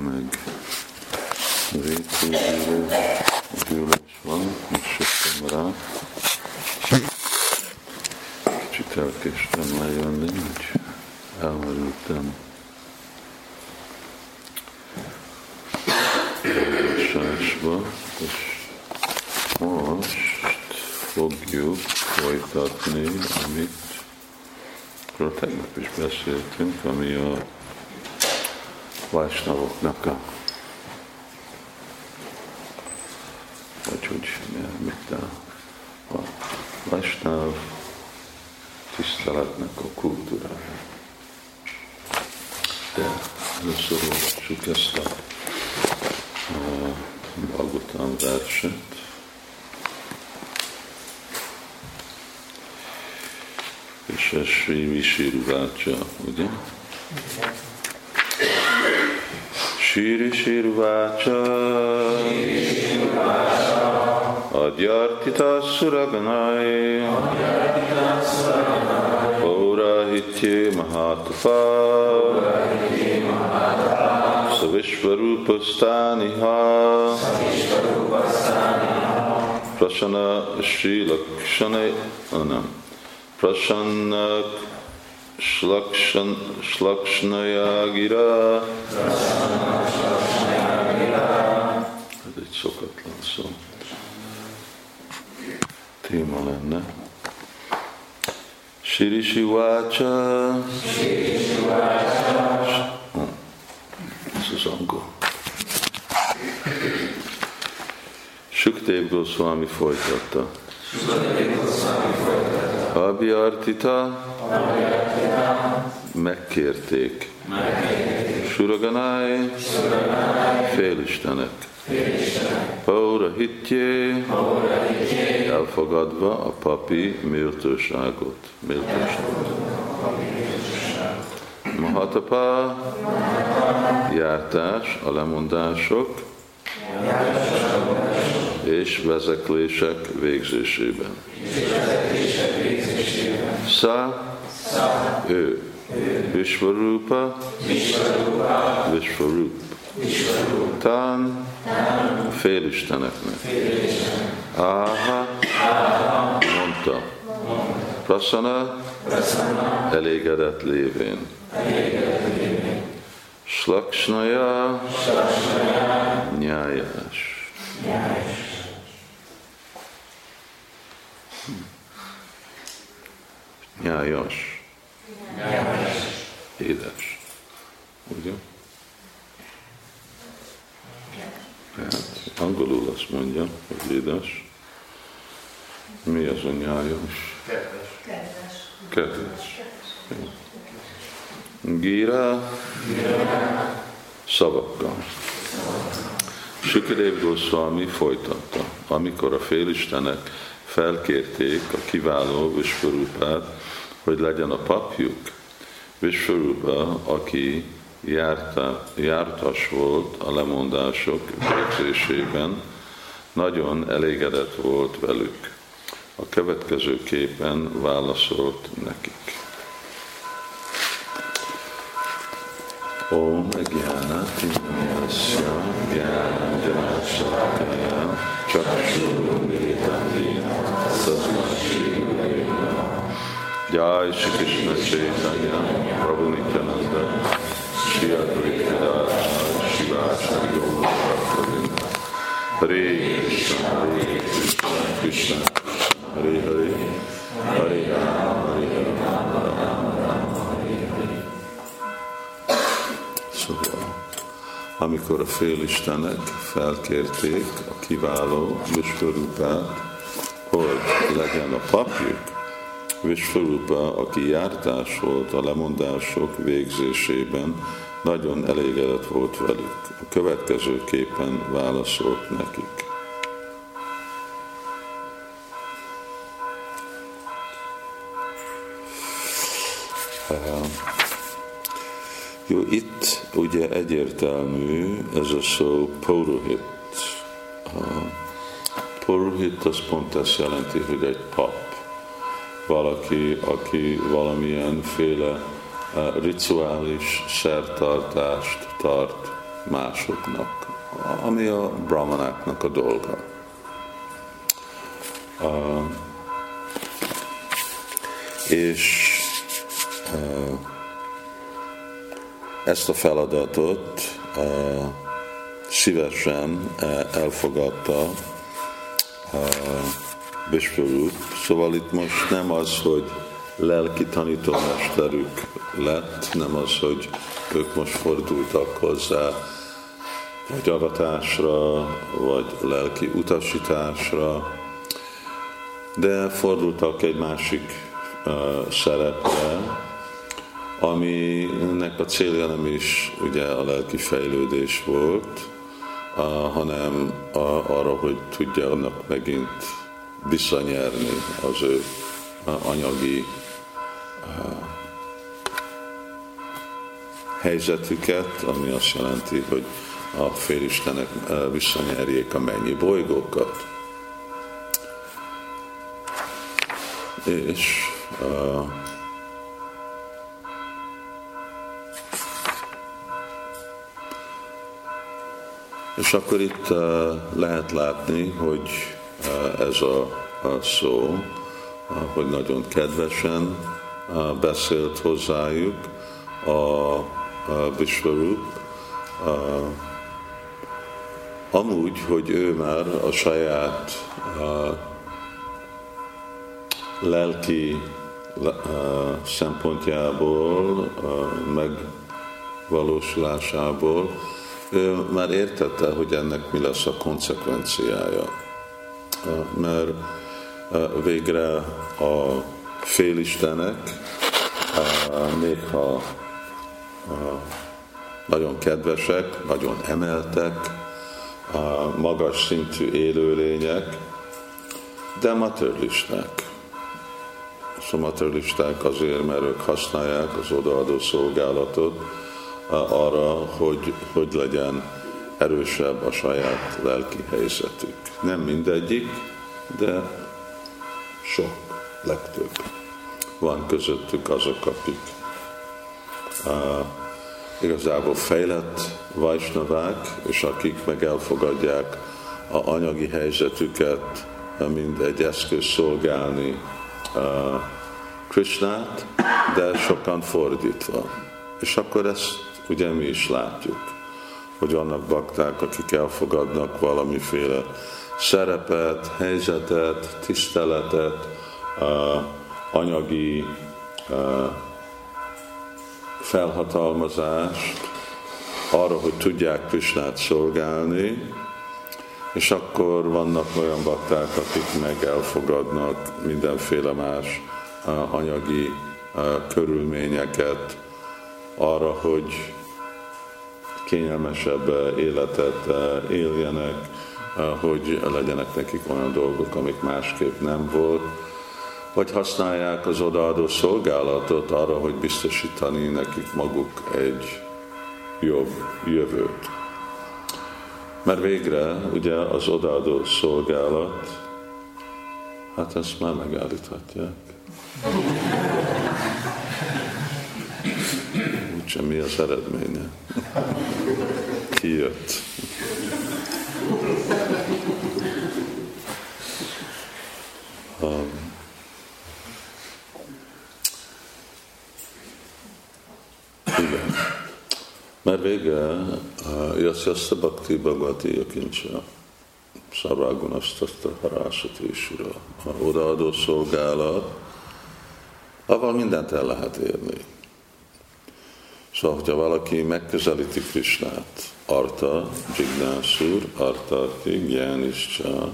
meg vétőzőre gyűlös van, most jöttem rá. Kicsit elkezdtem lejönni, hogy elmerültem. Olvasásba, és most fogjuk folytatni, amit tegnap is beszéltünk, ami a Vajsnavoknak a vagy hogy mit a, a Vajsnav tiszteletnek a kultúrája. De először olvassuk ezt a, a Bhagavatam verset. És ez Sri Vishiruvácsa, ugye? Shri Shirvacha Adyartita Suraganai Paurahitye Mahatapa Savishvarupastaniha Prasana Shri Lakshana Anam Prasanna Shlakshnaya Gira Ez egy szokatlan szó. Téma lenne. Shri Shivacha Ez az angol. Sukdev Goswami folytatta. Abhyartita megkérték. Suraganai, félistenek. Paura hitjé, elfogadva a papi méltóságot. méltóságot. Mahatapa, jártás, a lemondások, és vezeklések végzésében. Sa, ő, Vishvarupa, Vishvarup. Tán, félisteneknek. Áha, mondta. Prasana, elégedett lévén. Slaksnaya, nyájás. Nyájas. Édes. Ugye? Hát, angolul azt mondja, hogy édes. Mi az a nyájas? Kedves. Kedves. Gira szavakkal. Sukadev Goswami folytatta, amikor a félistenek felkérték a kiváló Vishvarupát, hogy legyen a papjuk. Vishvarupa, aki járta, jártas volt a lemondások végzésében, nagyon elégedett volt velük. A következő képen válaszolt nekik. Om Gyánati Nyasya Gyánanjana Sakaya Chakshurumiritanti Tasmashi Jai Shri Krishna Chaitanya Prabhu Nityananda Shri Guru Bhaktavinda Hare Krishna Hare Krishna Krishna. Hare Hare. Hare Rama Hare Rama Szóval, amikor a félistenek felkérték a kiváló Vishvarupát, hogy legyen a papjuk, Vishvarupa, aki jártás volt a lemondások végzésében, nagyon elégedett volt velük. A következőképpen válaszolt nekik. Jó, itt ugye egyértelmű ez a szó poruhit. A poruhit az pont ezt jelenti, hogy egy pap. Valaki, aki valamilyen féle rituális szertartást tart másoknak, ami a brahmanáknak a dolga. És ezt a feladatot uh, szívesen elfogadta Vishvarup. Szóval itt most nem az, hogy lelki tanítómesterük lett, nem az, hogy ők most fordultak hozzá vagy avatásra, vagy lelki utasításra, de fordultak egy másik uh, szerepre, aminek a célja nem is ugye a lelki fejlődés volt, uh, hanem a, arra, hogy tudja annak megint visszanyerni az ő uh, anyagi helyzetüket, ami azt jelenti, hogy a félistenek visszanyerjék a mennyi bolygókat. És és akkor itt lehet látni, hogy ez a, a szó, hogy nagyon kedvesen beszélt hozzájuk a, a Vishvarup, uh, amúgy, hogy ő már a saját uh, lelki uh, szempontjából, uh, megvalósulásából, ő már értette, hogy ennek mi lesz a konsekvenciája. Mert végre a félistenek, uh, még ha nagyon kedvesek, nagyon emeltek, magas szintű élőlények, de materialisták. Szóval materialisták azért, mert ők használják az odaadó szolgálatot arra, hogy, hogy legyen erősebb a saját lelki helyzetük. Nem mindegyik, de sok, legtöbb. Van közöttük azok, akik uh, igazából fejlett vajsnavák, és akik meg elfogadják a anyagi helyzetüket, mint egy eszköz szolgálni uh, Krishnát, de sokan fordítva. És akkor ezt ugye mi is látjuk, hogy vannak bakták, akik elfogadnak valamiféle szerepet, helyzetet, tiszteletet, anyagi felhatalmazást arra, hogy tudják Krisnát szolgálni, és akkor vannak olyan bakták, akik meg elfogadnak mindenféle más anyagi körülményeket arra, hogy kényelmesebb életet éljenek, hogy legyenek nekik olyan dolgok, amik másképp nem volt vagy használják az odaadó szolgálatot arra, hogy biztosítani nekik maguk egy jobb jövőt. Mert végre ugye az odaadó szolgálat, hát ezt már megállíthatják. Úgyse mi az eredménye. Ki Vége, Jasyasza Bhakti Bhagavati Yakincsa, Szarvágunasztaszta Harászat Isura, a odaadó szolgálat, avval mindent el lehet érni. Szóval, hogyha valaki megközelíti Krisnát, Arta, Jignászúr, Artarti, Gyániscsa,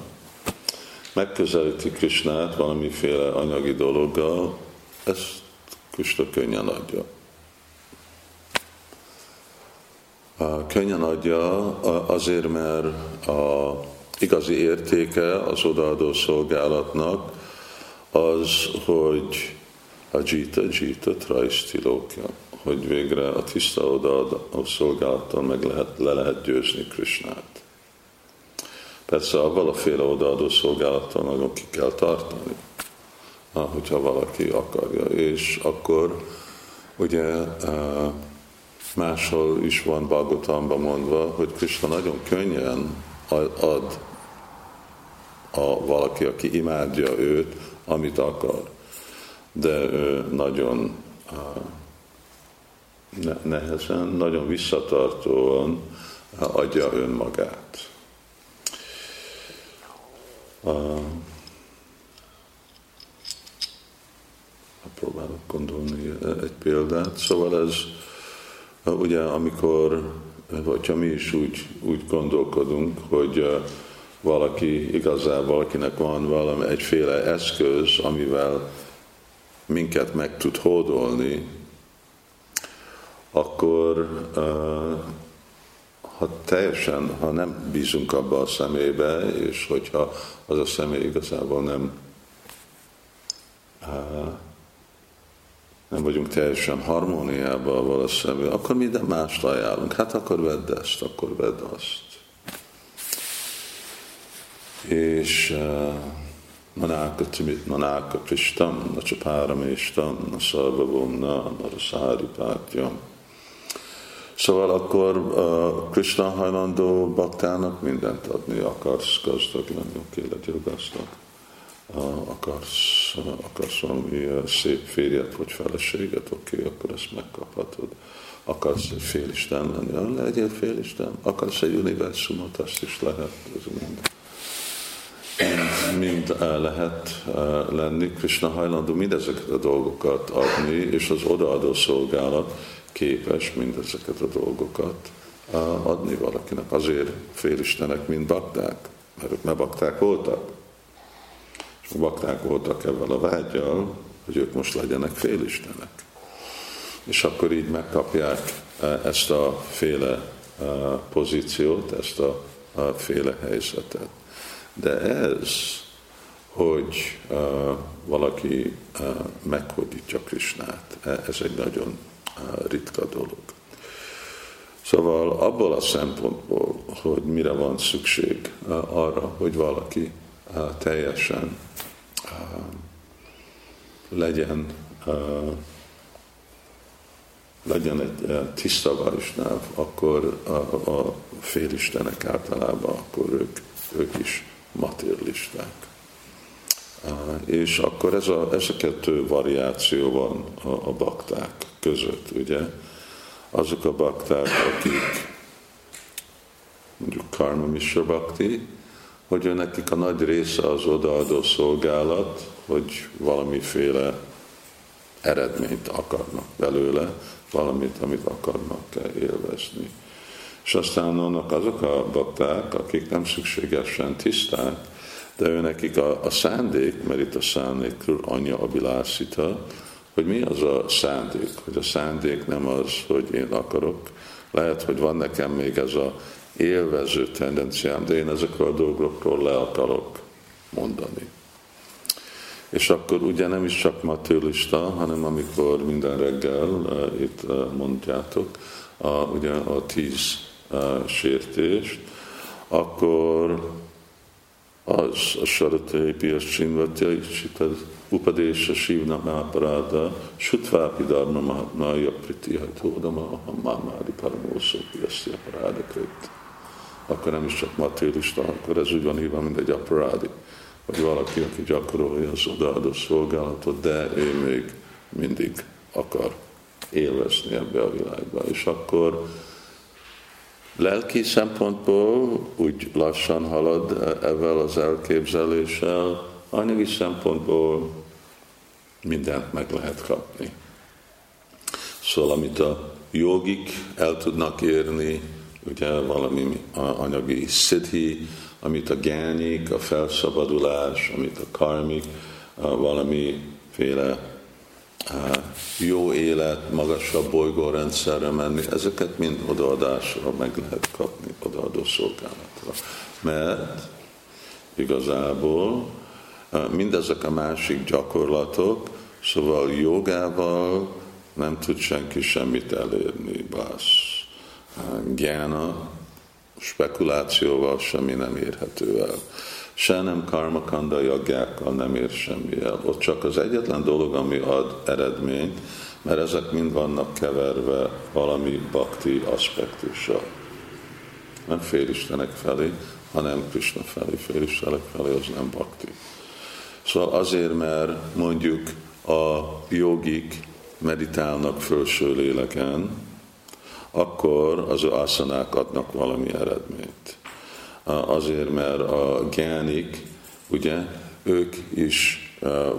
megközelíti Krisnát valamiféle anyagi dologgal, ezt Krishna könnyen adja. Könnyen adja azért, mert a igazi értéke az odaadó szolgálatnak az, hogy a jita, jita, trajstilókja, hogy végre a tiszta odaadó szolgálattal meg lehet, le lehet győzni Krisnát. Persze a féle odaadó szolgálattal nagyon ki kell tartani, hogyha valaki akarja, és akkor ugye máshol is van Bhagavatamban mondva, hogy Krishna nagyon könnyen ad a valaki, aki imádja őt, amit akar. De ő nagyon nehezen, nagyon visszatartóan adja önmagát. próbálok gondolni egy példát. Szóval ez ugye amikor, hogyha mi is úgy, úgy gondolkodunk, hogy valaki igazából, valakinek van valami egyféle eszköz, amivel minket meg tud hódolni, akkor ha teljesen, ha nem bízunk abba a szemébe, és hogyha az a személy igazából nem nem vagyunk teljesen harmóniában valószínűleg, akkor minden mást ajánlunk. Hát akkor vedd ezt, akkor vedd azt. És uh, manáka timit, manáka pristam, na csapáraméstam, na szarvavomna, na rasáripátyam. Szóval akkor uh, Krishna hajlandó baktának mindent adni, akarsz gazdag lenni, oké, legyél gazdag akarsz, akarsz valami szép férjet vagy feleséget, oké, okay, akkor ezt megkaphatod. Akarsz egy félisten lenni, legyél félisten. Akarsz egy univerzumot, azt is lehet. Ez mind, mind, lehet lenni. Krishna hajlandó mindezeket a dolgokat adni, és az odaadó szolgálat képes mindezeket a dolgokat adni valakinek. Azért félistenek, mint bakták, mert ők ne bakták voltak a bakták voltak ebben a vágyjal, hogy ők most legyenek félistenek. És akkor így megkapják e, ezt a féle e, pozíciót, ezt a, féle helyzetet. De ez, hogy e, valaki meghódítja Krisnát, ez egy nagyon ritka dolog. Szóval abból a szempontból, hogy mire van szükség arra, hogy valaki teljesen legyen, legyen egy tiszta vajsnáv, akkor a, a félistenek általában, akkor ők, ők is matérlisták. És akkor ez a, ez a kettő variáció van a, a bakták között, ugye? Azok a bakták, akik mondjuk karma misra bakti, hogy nekik a nagy része az odaadó szolgálat, hogy valamiféle eredményt akarnak belőle, valamit, amit akarnak élvezni. És aztán vannak azok a bakták, akik nem szükségesen tiszták, de ő nekik a, a szándék, mert itt a szándékről anya abilászita, hogy mi az a szándék, hogy a szándék nem az, hogy én akarok. Lehet, hogy van nekem még ez a élvező tendenciám, de én ezekről a dolgokról le akarok mondani. És akkor ugye nem is csak matőlista, hanem amikor minden reggel uh, itt uh, mondjátok, a, ugye a tíz uh, sértést, akkor az a saratai pias csinvatja, és upadésa sívna máparáda, sutvápi dharma mahatmája priti hajtódama, a mámári paramószó piaszti aparáda krit akkor nem is csak matérista, akkor ez úgy van hívva, mint egy aparádi, vagy valaki, aki gyakorolja az odaadó szolgálatot, de ő még mindig akar élvezni ebbe a világba. És akkor lelki szempontból úgy lassan halad ezzel az elképzeléssel, anyagi szempontból mindent meg lehet kapni. Szóval amit a jogik el tudnak érni, ugye valami anyagi szidhi, amit a gányik, a felszabadulás, amit a karmik, valamiféle jó élet, magasabb bolygórendszerre menni, ezeket mind odaadásra meg lehet kapni, odaadó szolgálatra. Mert igazából mindezek a másik gyakorlatok, szóval jogával nem tud senki semmit elérni, bász gyána, spekulációval semmi nem érhető el. Se nem karmakanda jaggákkal nem ér semmi el. Ott csak az egyetlen dolog, ami ad eredményt, mert ezek mind vannak keverve valami bakti aspektussal. Nem félistenek felé, hanem Krishna felé. Félistenek felé az nem bakti. Szóval azért, mert mondjuk a jogik meditálnak felső léleken, akkor az asszanák adnak valami eredményt. Azért, mert a gyánik, ugye, ők is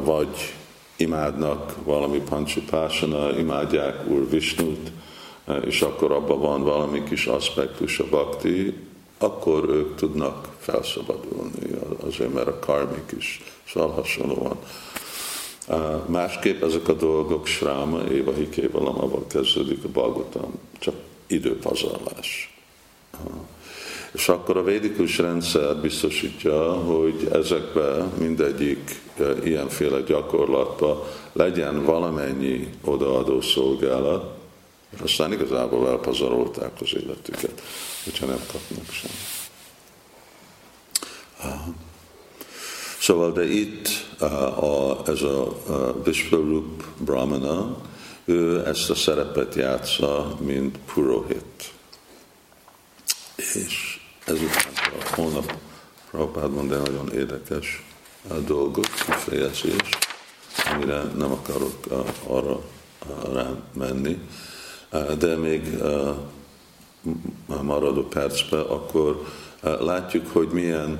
vagy imádnak valami pancsipásana, imádják Úr Visnut, és akkor abban van valami kis aspektus a bakti, akkor ők tudnak felszabadulni, azért mert a karmik is szóval. Másképp ezek a dolgok sráma, éva hikéva lamával kezdődik a Balgotam, csak időpazarlás. És akkor a védikus rendszer biztosítja, hogy ezekbe mindegyik ilyenféle gyakorlatba legyen valamennyi odaadó szolgálat, aztán igazából elpazarolták az életüket, hogyha nem kapnak semmit. Szóval, de itt a, ez a, a Vishvarup Brahmana, ő ezt a szerepet játsza, mint Purohit. És ezután a hónap Prabhupád mond egy nagyon érdekes dolgot, kifejezés, amire nem akarok arra rá menni, de még maradó percben, akkor látjuk, hogy milyen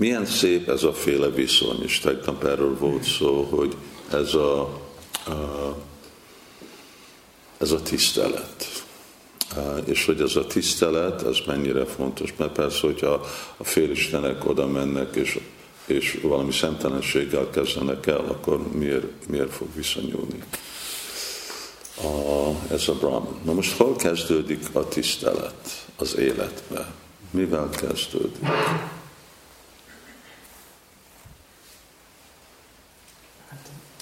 milyen szép ez a féle viszony, és tegnap erről volt szó, hogy ez a, a ez a tisztelet. És hogy ez a tisztelet, ez mennyire fontos, mert persze, hogyha a félistenek oda mennek, és, és valami szemtelenséggel kezdenek el, akkor miért, miért fog viszonyulni? A, ez a Brahman. Na most hol kezdődik a tisztelet az életbe? Mivel kezdődik?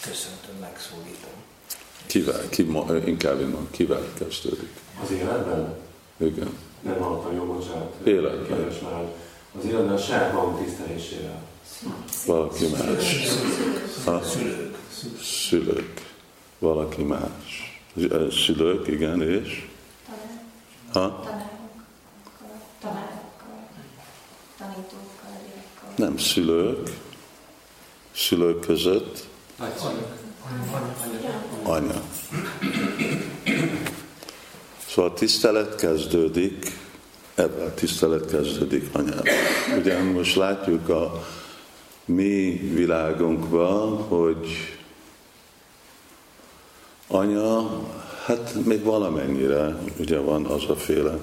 Köszöntöm, megszólítom. Kivel? Ki, inkább innen, kivel kezdődik? Az életben? Igen. Nem hallottam jó, bocsánat. Életben. Az életben a saját magam tisztelésével. Valaki más. Ha? Szülők. Szülők. Valaki más. Szülők, igen, és? Ha? Tanárokkal, tanítókkal, Nem szülők, szülők között, Anya. Szóval a tisztelet kezdődik, ebben a tisztelet kezdődik anyával. Ugye most látjuk a mi világunkban, hogy anya, hát még valamennyire ugye van az a féle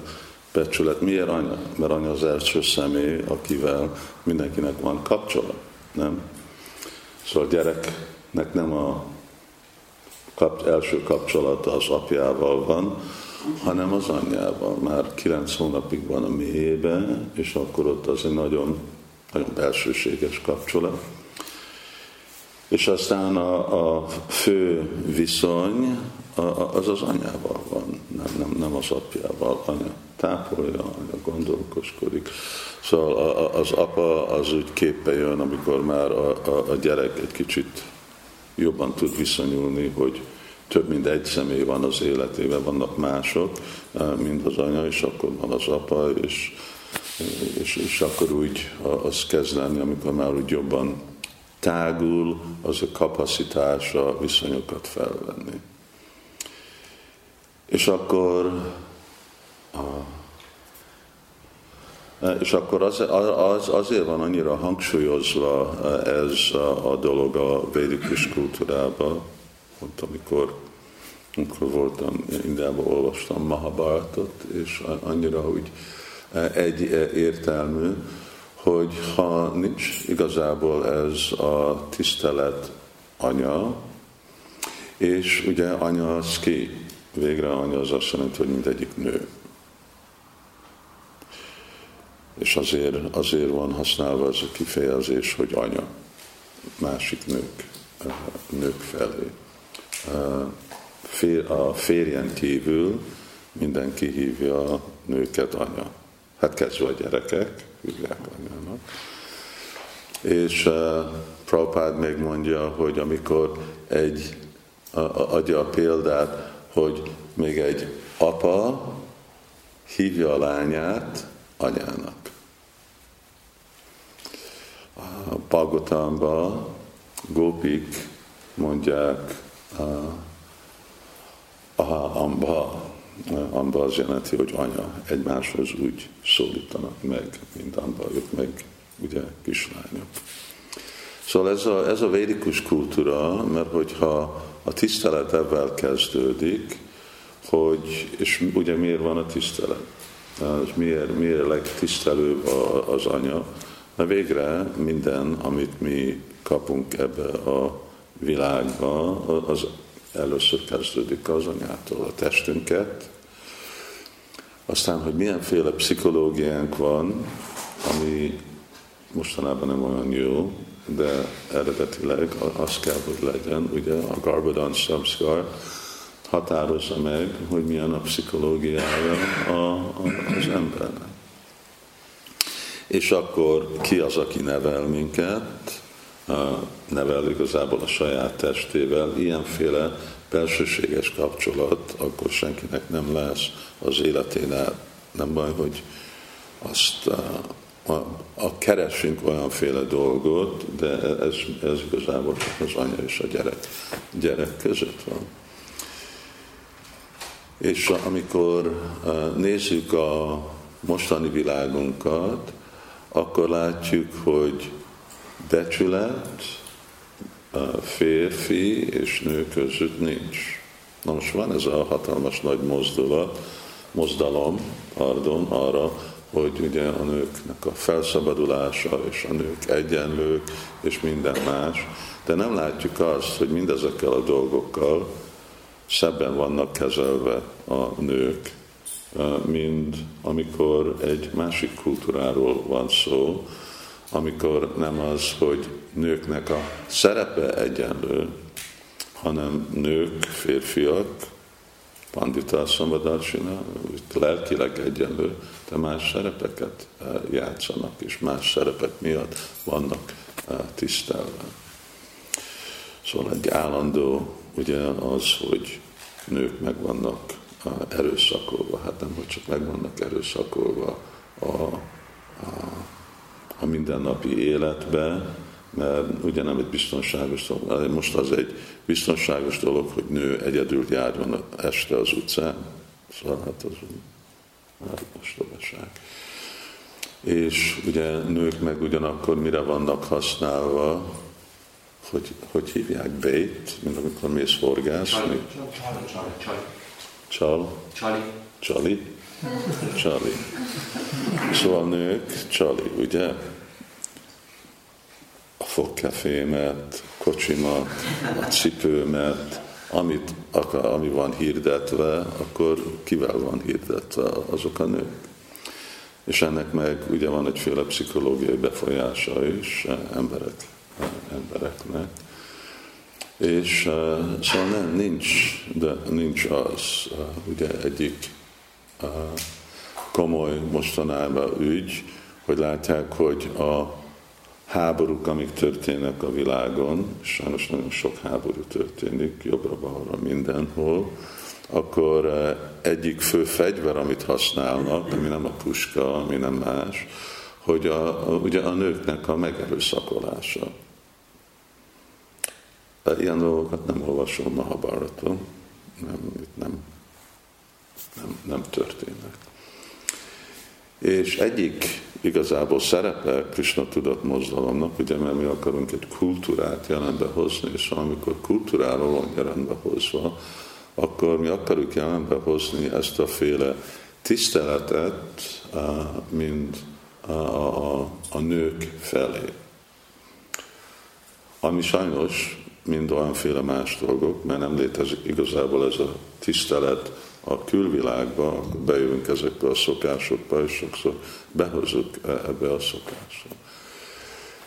becsület. Miért anya? Mert anya az első személy, akivel mindenkinek van kapcsolat, nem? Szóval a gyereknek nem a kap, első kapcsolata az apjával van, hanem az anyjával. Már kilenc hónapig van a mélyében, és akkor ott az egy nagyon, nagyon belsőséges kapcsolat. És aztán a, a fő viszony az az anyával van, nem, nem, nem az apjával. Anya tápolja, anya gondolkoskodik. Szóval az apa az úgy képbe jön, amikor már a, a, a gyerek egy kicsit jobban tud viszonyulni, hogy több mint egy személy van az életében, vannak mások, mint az anya, és akkor van az apa, és, és, és akkor úgy az kezd lenni, amikor már úgy jobban tágul az a kapacitása viszonyokat felvenni. És akkor a, és akkor az, az, azért van annyira hangsúlyozva ez a, a dolog a védikus kultúrában, ott amikor, amikor voltam Indiában, olvastam Mahabharatot, és annyira úgy egy értelmű, hogy ha nincs igazából ez a tisztelet anya, és ugye anya az ki? Végre anya az azt jelenti, hogy mindegyik nő. És azért, azért van használva ez a kifejezés, hogy anya, másik nők, nők felé. A férjen kívül mindenki hívja a nőket anya. Hát kezdve a gyerekek, hívják anyának. És uh, Prabhupád még mondja, hogy amikor egy adja a példát, hogy még egy apa hívja a lányát anyának. A Pagotámba gópik mondják aha, amba, amba az jelenti, hogy anya, egymáshoz úgy szólítanak meg, mint amba, ők meg ugye kislányok. Szóval ez a, ez a védikus kultúra, mert hogyha a tisztelet ebben kezdődik, hogy, és ugye miért van a tisztelet? És miért, miért legtisztelőbb az anya? Mert végre minden, amit mi kapunk ebbe a világba, az először kezdődik az anyától, a testünket, aztán, hogy milyenféle pszichológiánk van, ami mostanában nem olyan jó, de eredetileg az kell, hogy legyen, ugye a Garbhadan Samskar határozza meg, hogy milyen a pszichológiája a, a, az embernek. És akkor ki az, aki nevel minket, nevel igazából a saját testével, ilyenféle belsőséges kapcsolat, akkor senkinek nem lesz az életénél. Nem baj, hogy azt a, a keresünk olyanféle dolgot, de ez, ez igazából csak az anya és a gyerek, gyerek között van. És amikor nézzük a mostani világunkat, akkor látjuk, hogy becsület férfi és nő között nincs. Na most van ez a hatalmas nagy mozdulat, mozdalom, pardon, arra, hogy ugye a nőknek a felszabadulása, és a nők egyenlők, és minden más, de nem látjuk azt, hogy mindezekkel a dolgokkal szebben vannak kezelve a nők, mint amikor egy másik kultúráról van szó, amikor nem az, hogy nőknek a szerepe egyenlő, hanem nők, férfiak, Pandita Szambadarsina, lelkileg egyenlő, de más szerepeket játszanak, és más szerepek miatt vannak tisztelve. Szóval egy állandó ugye az, hogy nők meg vannak erőszakolva, hát nem, hogy csak meg vannak erőszakolva a, a, a mindennapi életbe, mert ugye nem egy biztonságos dolog. Most az egy biztonságos dolog, hogy nő egyedül járjon este az utcán. Szóval hát az hát ostobaság. És ugye nők meg ugyanakkor mire vannak használva, hogy, hogy hívják bait, mint amikor mész horgászni. Csal. Csali. Csali. Csali. Szóval nők, csali, ugye? A fogkefémet, kocsimat, a cipőmet, amit akar, ami van hirdetve, akkor kivel van hirdetve azok a nők. És ennek meg ugye van egyféle pszichológiai befolyása is emberek, embereknek. És uh, szóval nem, nincs, de nincs az, uh, ugye egyik uh, komoly mostanában ügy, hogy látják, hogy a háborúk, amik történnek a világon, sajnos nagyon sok háború történik, jobbra-balra mindenhol, akkor egyik fő fegyver, amit használnak, ami nem a puska, ami nem más, hogy a, ugye a nőknek a megerőszakolása. Ilyen dolgokat nem olvasom Mahabharaton, nem, nem, nem, nem történnek. És egyik igazából szerepe Krishna tudat mozdalomnak, ugye mert mi akarunk egy kultúrát jelenbe hozni, és amikor kultúráról van jelenbe hozva, akkor mi akarjuk jelenbe hozni ezt a féle tiszteletet, mint a, a, a nők felé. Ami sajnos mind olyanféle más dolgok, mert nem létezik igazából ez a tisztelet a külvilágba, akkor bejövünk ezekbe a szokásokba, és sokszor behozunk e- ebbe a szokásba.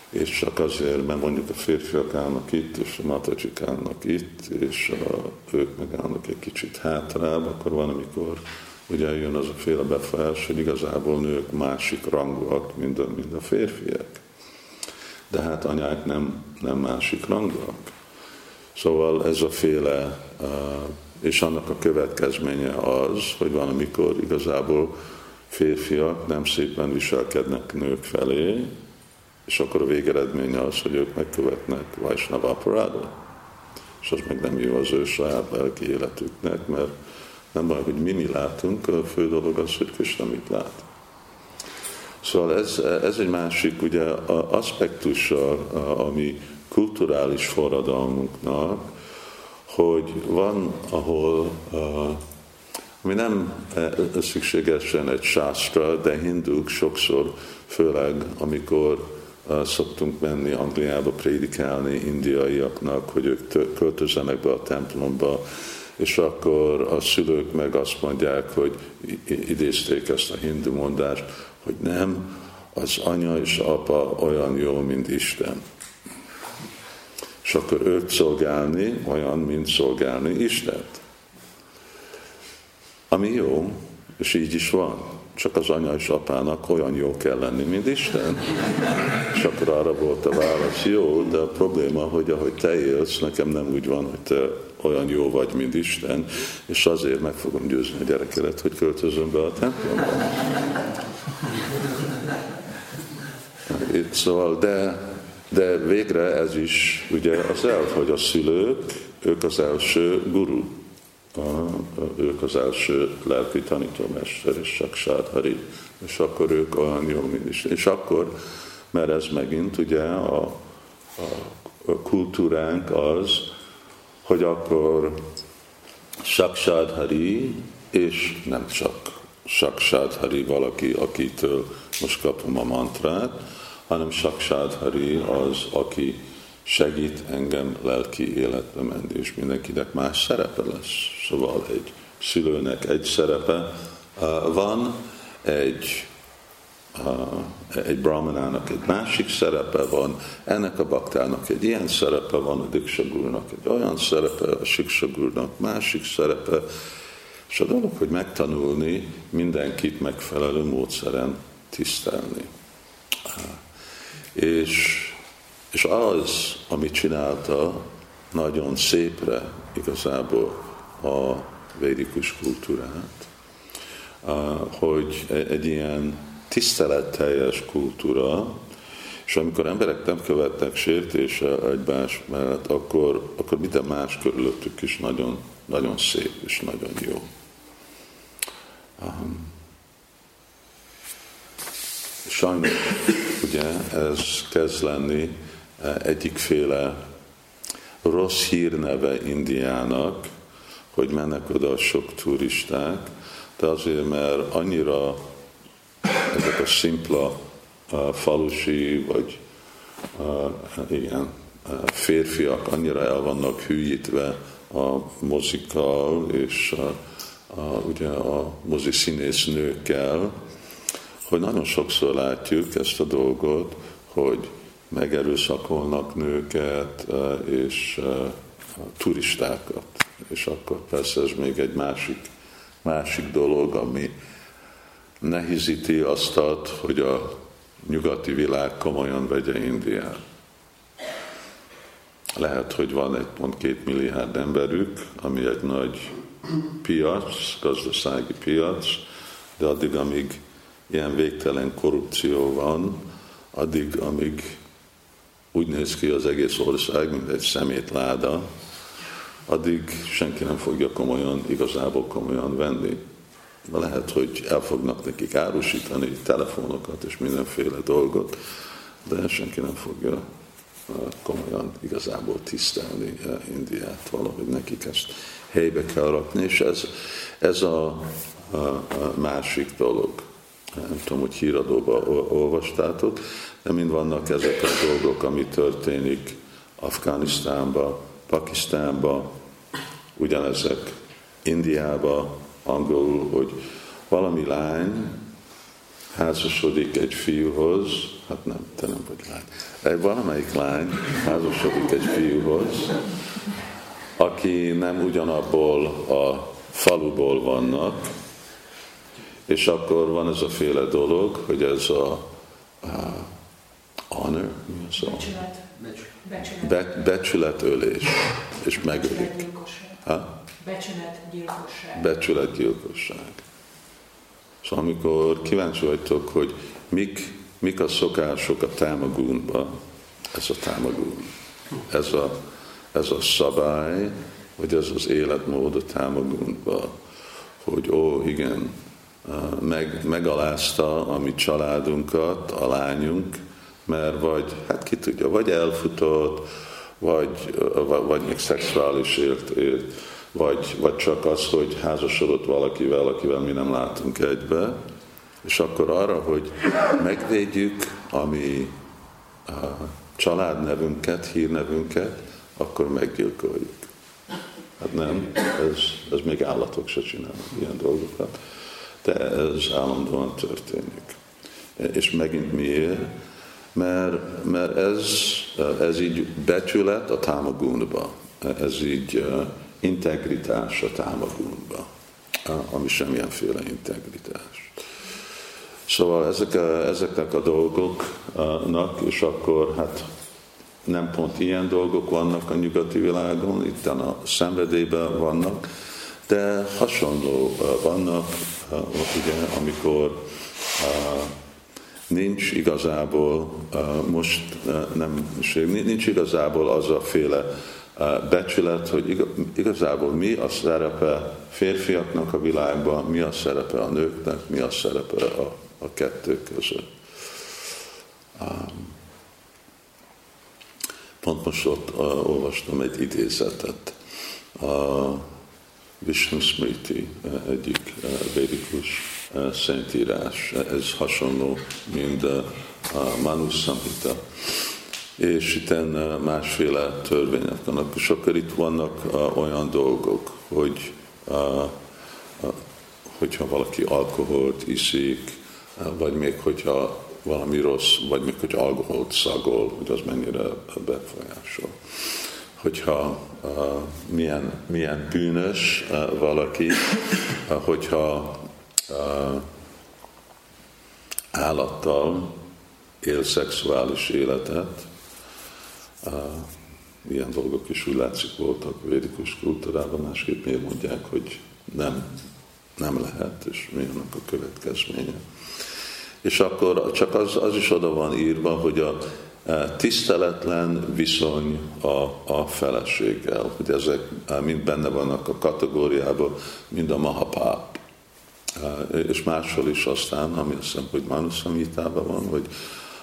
És csak azért, mert mondjuk a férfiak állnak itt, és a matacsik állnak itt, és a, ők meg állnak egy kicsit hátrább, akkor van, amikor ugye jön az a féle befolyás, hogy igazából nők másik rangúak, mint a, mint a férfiak. De hát anyák nem, nem másik rangúak. Szóval ez a féle, és annak a következménye az, hogy van, amikor igazából férfiak nem szépen viselkednek nők felé, és akkor a végeredménye az, hogy ők megkövetnek Vaisnava aparádot. És az meg nem jó az ő saját lelki életüknek, mert nem baj, hogy mi mi látunk, a fő dolog az, hogy Krishna mit lát. Szóval ez, ez egy másik ugye, aspektusa, ami kulturális forradalmunknak, hogy van, ahol ami nem szükségesen egy sásztra, de hinduk sokszor, főleg amikor szoktunk menni Angliába prédikálni indiaiaknak, hogy ők költözzenek be a templomba, és akkor a szülők meg azt mondják, hogy idézték ezt a hindu mondást, hogy nem, az anya és apa olyan jó, mint Isten. És akkor őt szolgálni olyan, mint szolgálni Istent. Ami jó, és így is van. Csak az anya és apának olyan jó kell lenni, mint Isten. És akkor arra volt a válasz, jó, de a probléma, hogy ahogy te élsz, nekem nem úgy van, hogy te olyan jó vagy, mint Isten, és azért meg fogom győzni a gyerekedet, hogy költözön be a templomba. Itt szóval, de, de végre ez is ugye az el, hogy a szülők, ők az első guru, ők az első lelki tanítómester, és Saksát Hari, és akkor ők olyan jó, is. És akkor, mert ez megint ugye a, a, a kultúránk az, hogy akkor Saksádhari, és nem csak Saksádhari valaki, akitől most kapom a mantrát, hanem Saksádhari az, aki segít engem lelki életbe menni, és mindenkinek más szerepe lesz. Szóval egy szülőnek egy szerepe van, egy egy brahmanának egy másik szerepe van, ennek a baktának egy ilyen szerepe van, a diksagurnak egy olyan szerepe, a siksagurnak másik szerepe, és a dolog, hogy megtanulni mindenkit megfelelő módszeren tisztelni. És, és az, amit csinálta, nagyon szépre igazából a védikus kultúrát, hogy egy ilyen tiszteletteljes kultúra, és amikor emberek nem követnek sértése egymás mellett, akkor, akkor minden más körülöttük is nagyon, nagyon szép és nagyon jó. Um, sajnos ugye ez kezd lenni eh, egyikféle rossz hírneve Indiának, hogy mennek oda sok turisták, de azért, mert annyira ezek a szimpla uh, falusi, vagy uh, igen, férfiak annyira el vannak hűítve a mozikkal, és uh, a, ugye a mozi színész nőkkel, hogy nagyon sokszor látjuk ezt a dolgot, hogy megerőszakolnak nőket és turistákat. És akkor persze ez még egy másik, másik dolog, ami nehezíti azt, hogy a nyugati világ komolyan vegye Indiát. Lehet, hogy van egy pont két milliárd emberük, ami egy nagy piac, gazdasági piac, de addig, amíg ilyen végtelen korrupció van, addig, amíg úgy néz ki az egész ország, mint egy szemétláda, addig senki nem fogja komolyan, igazából komolyan venni lehet, hogy el fognak nekik árusítani telefonokat és mindenféle dolgot, de senki nem fogja komolyan igazából tisztelni Indiát, valahogy nekik ezt helybe kell rakni, és ez, ez a, a, a másik dolog. Nem tudom, hogy híradóban olvastátok, de mind vannak ezek a dolgok, ami történik Afganisztánban, Pakisztánban, ugyanezek Indiában, angolul, hogy valami lány házasodik egy fiúhoz, hát nem, te nem vagy lány, egy valamelyik lány házasodik egy fiúhoz, aki nem ugyanabból a faluból vannak, és akkor van ez a féle dolog, hogy ez a, a honor, mi az a? Becsület. be, becsületölés és megölik. Becsületgyilkosság. Ha? Becsületgyilkosság. Becsületgyilkosság. Szóval amikor kíváncsi vagytok, hogy mik, mik a szokások a támagúnban, ez a támagún. Ez a, ez a szabály, vagy ez az életmód a támagúnban, hogy ó, igen, meg, megalázta a mi családunkat, a lányunk, mert vagy, hát ki tudja, vagy elfutott, vagy, vagy, még szexuális élt, élt vagy, vagy csak az, hogy házasodott valakivel, akivel mi nem látunk egybe, és akkor arra, hogy megvédjük a mi a családnevünket, hírnevünket, akkor meggyilkoljuk. Hát nem, ez, ez még állatok se csinálnak ilyen dolgokat, de ez állandóan történik. És megint miért? Mert, mert ez, ez így becsület a támagúnba, ez így integritás a támagúnba, ami semmilyenféle integritás. Szóval ezek a, ezeknek a dolgoknak, és akkor hát nem pont ilyen dolgok vannak a nyugati világon, itt a szenvedélyben vannak, de hasonló vannak, ugye, amikor nincs igazából most nem, nincs igazából az a féle becsület, hogy igazából mi a szerepe férfiaknak a világban, mi a szerepe a nőknek, mi a szerepe a, a kettő között. Pont most ott olvastam egy idézetet. Vishnu Smriti egyik uh, védikus uh, szentírás. Ez hasonló, mint a Manu Samhita és itt másféle törvények vannak, akkor itt vannak olyan dolgok, hogy hogyha valaki alkoholt iszik, vagy még hogyha valami rossz, vagy még hogy alkoholt szagol, hogy az mennyire befolyásol. Hogyha milyen, milyen bűnös valaki, hogyha állattal él szexuális életet, ilyen dolgok is úgy látszik voltak védikus kultúrában, másképp miért mondják, hogy nem, nem lehet, és mi annak a következménye. És akkor csak az, az is oda van írva, hogy a tiszteletlen viszony a, a feleséggel, hogy ezek mind benne vannak a kategóriában, mind a mahapáp. És máshol is aztán, ami azt hiszem, hogy Manusamhitában van, hogy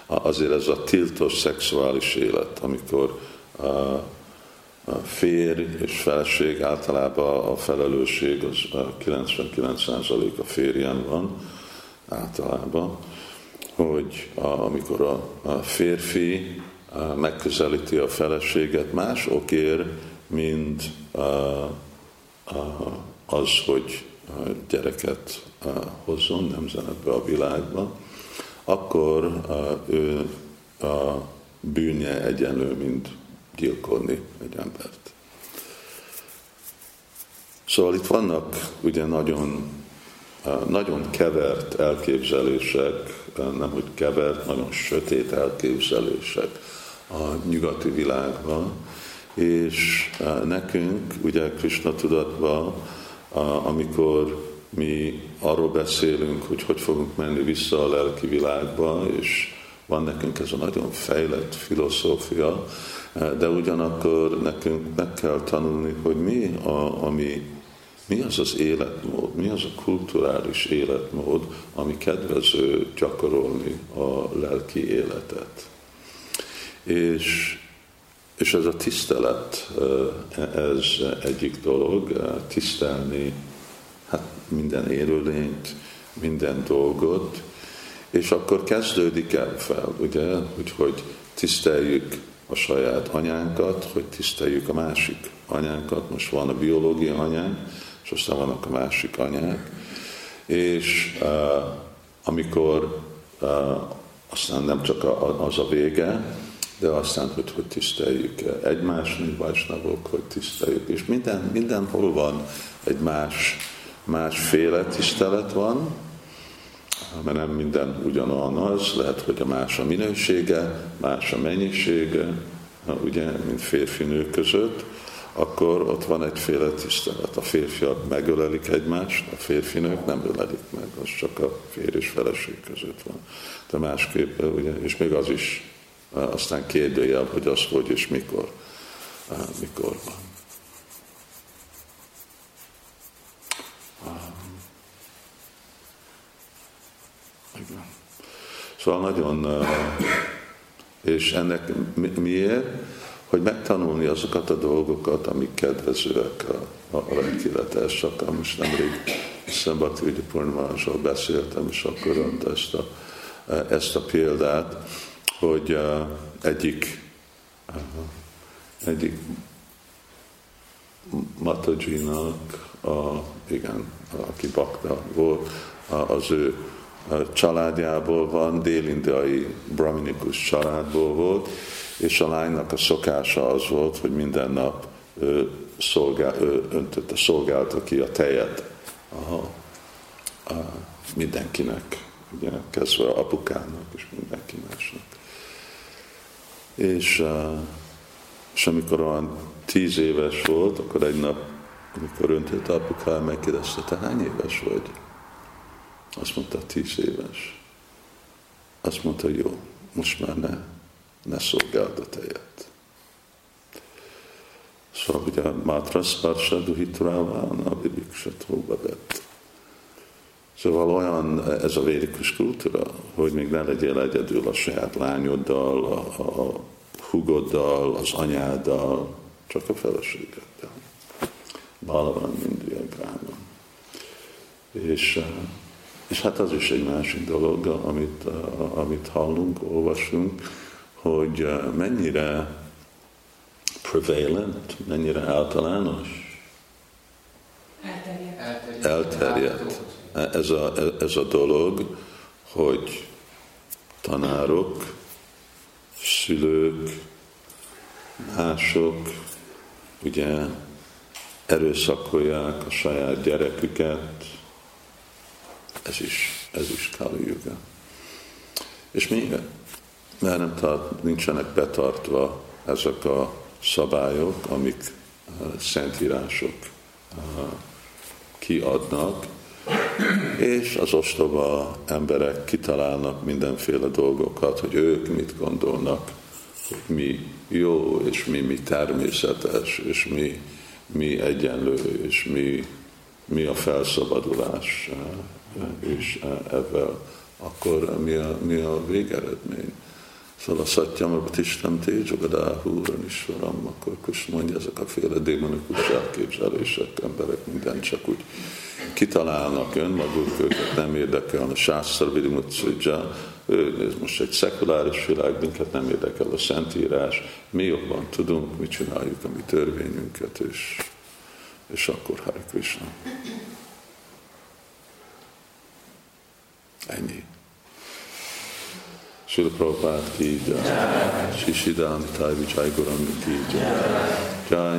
azért ez a tiltos szexuális élet, amikor a férj és feleség általában a felelősség az 99% a férjen van általában, hogy a, amikor a, a férfi a, megközelíti a feleséget más okért, mint a, a, az, hogy gyereket hozzon nemzetbe a világban, akkor ő a bűnje egyenlő, mint gyilkolni egy embert. Szóval itt vannak ugye nagyon, nagyon kevert elképzelések, nem hogy kevert, nagyon sötét elképzelések a nyugati világban, és nekünk, ugye Krishna tudatban, amikor mi arról beszélünk, hogy hogy fogunk menni vissza a lelki világba, és van nekünk ez a nagyon fejlett filozófia, de ugyanakkor nekünk meg kell tanulni, hogy mi, a, ami, mi az az életmód, mi az a kulturális életmód, ami kedvező gyakorolni a lelki életet. És, és ez a tisztelet, ez egyik dolog, tisztelni hát minden élőlényt, minden dolgot, és akkor kezdődik el fel, ugye, hogy, hogy tiszteljük a saját anyánkat, hogy tiszteljük a másik anyánkat. Most van a biológia anyánk, és aztán vannak a másik anyák. És uh, amikor uh, aztán nem csak a, az a vége, de aztán, hogy, hogy tiszteljük egymást, mint vajsnavok, hogy tiszteljük, és minden, mindenhol van egy más másféle tisztelet van, mert nem minden ugyanolyan az, lehet, hogy a más a minősége, más a mennyisége, ugye, mint férfi-nő között, akkor ott van egyféle tisztelet. A férfiak megölelik egymást, a férfinők nem ölelik meg, az csak a férj és feleség között van. De másképp, ugye, és még az is aztán kérdőjel, hogy az hogy és mikor, mikor van. Szóval nagyon, és ennek miért? Hogy megtanulni azokat a dolgokat, amik kedvezőek a, a lelkiletes, csak most nemrég Szembati Ügyi Purnamásról beszéltem, és akkor ezt a, ezt a példát, hogy egyik, egyik Matajinak, a, igen, aki bakta volt, az ő családjából van, délindiai brahminikus családból volt, és a lánynak a szokása az volt, hogy minden nap ő, szolgál, ő öntötte, szolgálta ki a tejet a, a mindenkinek, ugye, kezdve apukának és mindenki másnak. És, és amikor olyan tíz éves volt, akkor egy nap, amikor öntötte apukája, megkérdezte, te hány éves vagy? Azt mondta, tíz éves. Azt mondta, jó, most már ne, ne szolgáld a tejet. Szóval ugye Mátra Sparsa Duhitrávana Viviksatróba vett. Szóval olyan ez a védikus kultúra, hogy még ne legyél egyedül a saját lányoddal, a, a hugoddal, az anyáddal, csak a feleségeddel. Balavan mindig És és hát az is egy másik dolog, amit, amit hallunk, olvasunk, hogy mennyire prevalent, mennyire általános, elterjedt. elterjedt ez a, ez a dolog, hogy tanárok, szülők, mások, ugye erőszakolják a saját gyereküket, ez is, ez is Kali Yuga. És miért? Mert nem tart, nincsenek betartva ezek a szabályok, amik uh, szentírások uh, kiadnak, és az ostoba emberek kitalálnak mindenféle dolgokat, hogy ők mit gondolnak, hogy mi jó, és mi, mi természetes, és mi, mi egyenlő, és mi, mi a felszabadulás és ebben akkor mi a, mi a végeredmény? Szóval a Satyam Tistam Téjogadáhúran is valam, akkor Kus mondja, ezek a féle démonikus elképzelések, emberek mindent csak úgy kitalálnak önmaguk, őket nem érdekel a Sászra Vidimutszidja, ez most egy szekuláris világ, minket nem érdekel a Szentírás, mi jobban tudunk, mi csináljuk a mi törvényünket, és, és akkor Hare Krishna. Ennyi. Srila Prabhupád ki jai, Sisidan Nitai Vijay Guram ki jai, Jai